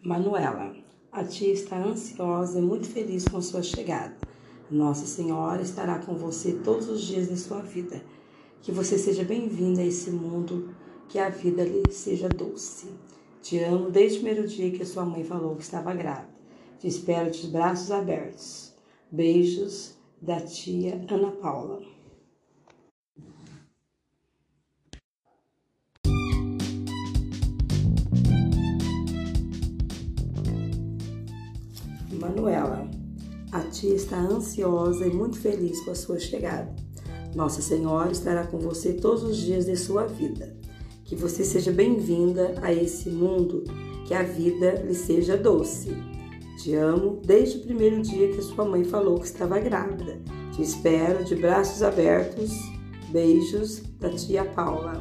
Manuela, a tia está ansiosa e muito feliz com sua chegada. Nossa Senhora estará com você todos os dias de sua vida. Que você seja bem-vinda a esse mundo, que a vida lhe seja doce. Te amo desde o primeiro dia que sua mãe falou que estava grávida. Te espero de braços abertos. Beijos da tia Ana Paula. Manuela, a tia está ansiosa e muito feliz com a sua chegada. Nossa Senhora estará com você todos os dias de sua vida. Que você seja bem-vinda a esse mundo, que a vida lhe seja doce. Te amo desde o primeiro dia que sua mãe falou que estava grávida. Te espero de braços abertos. Beijos da tia Paula.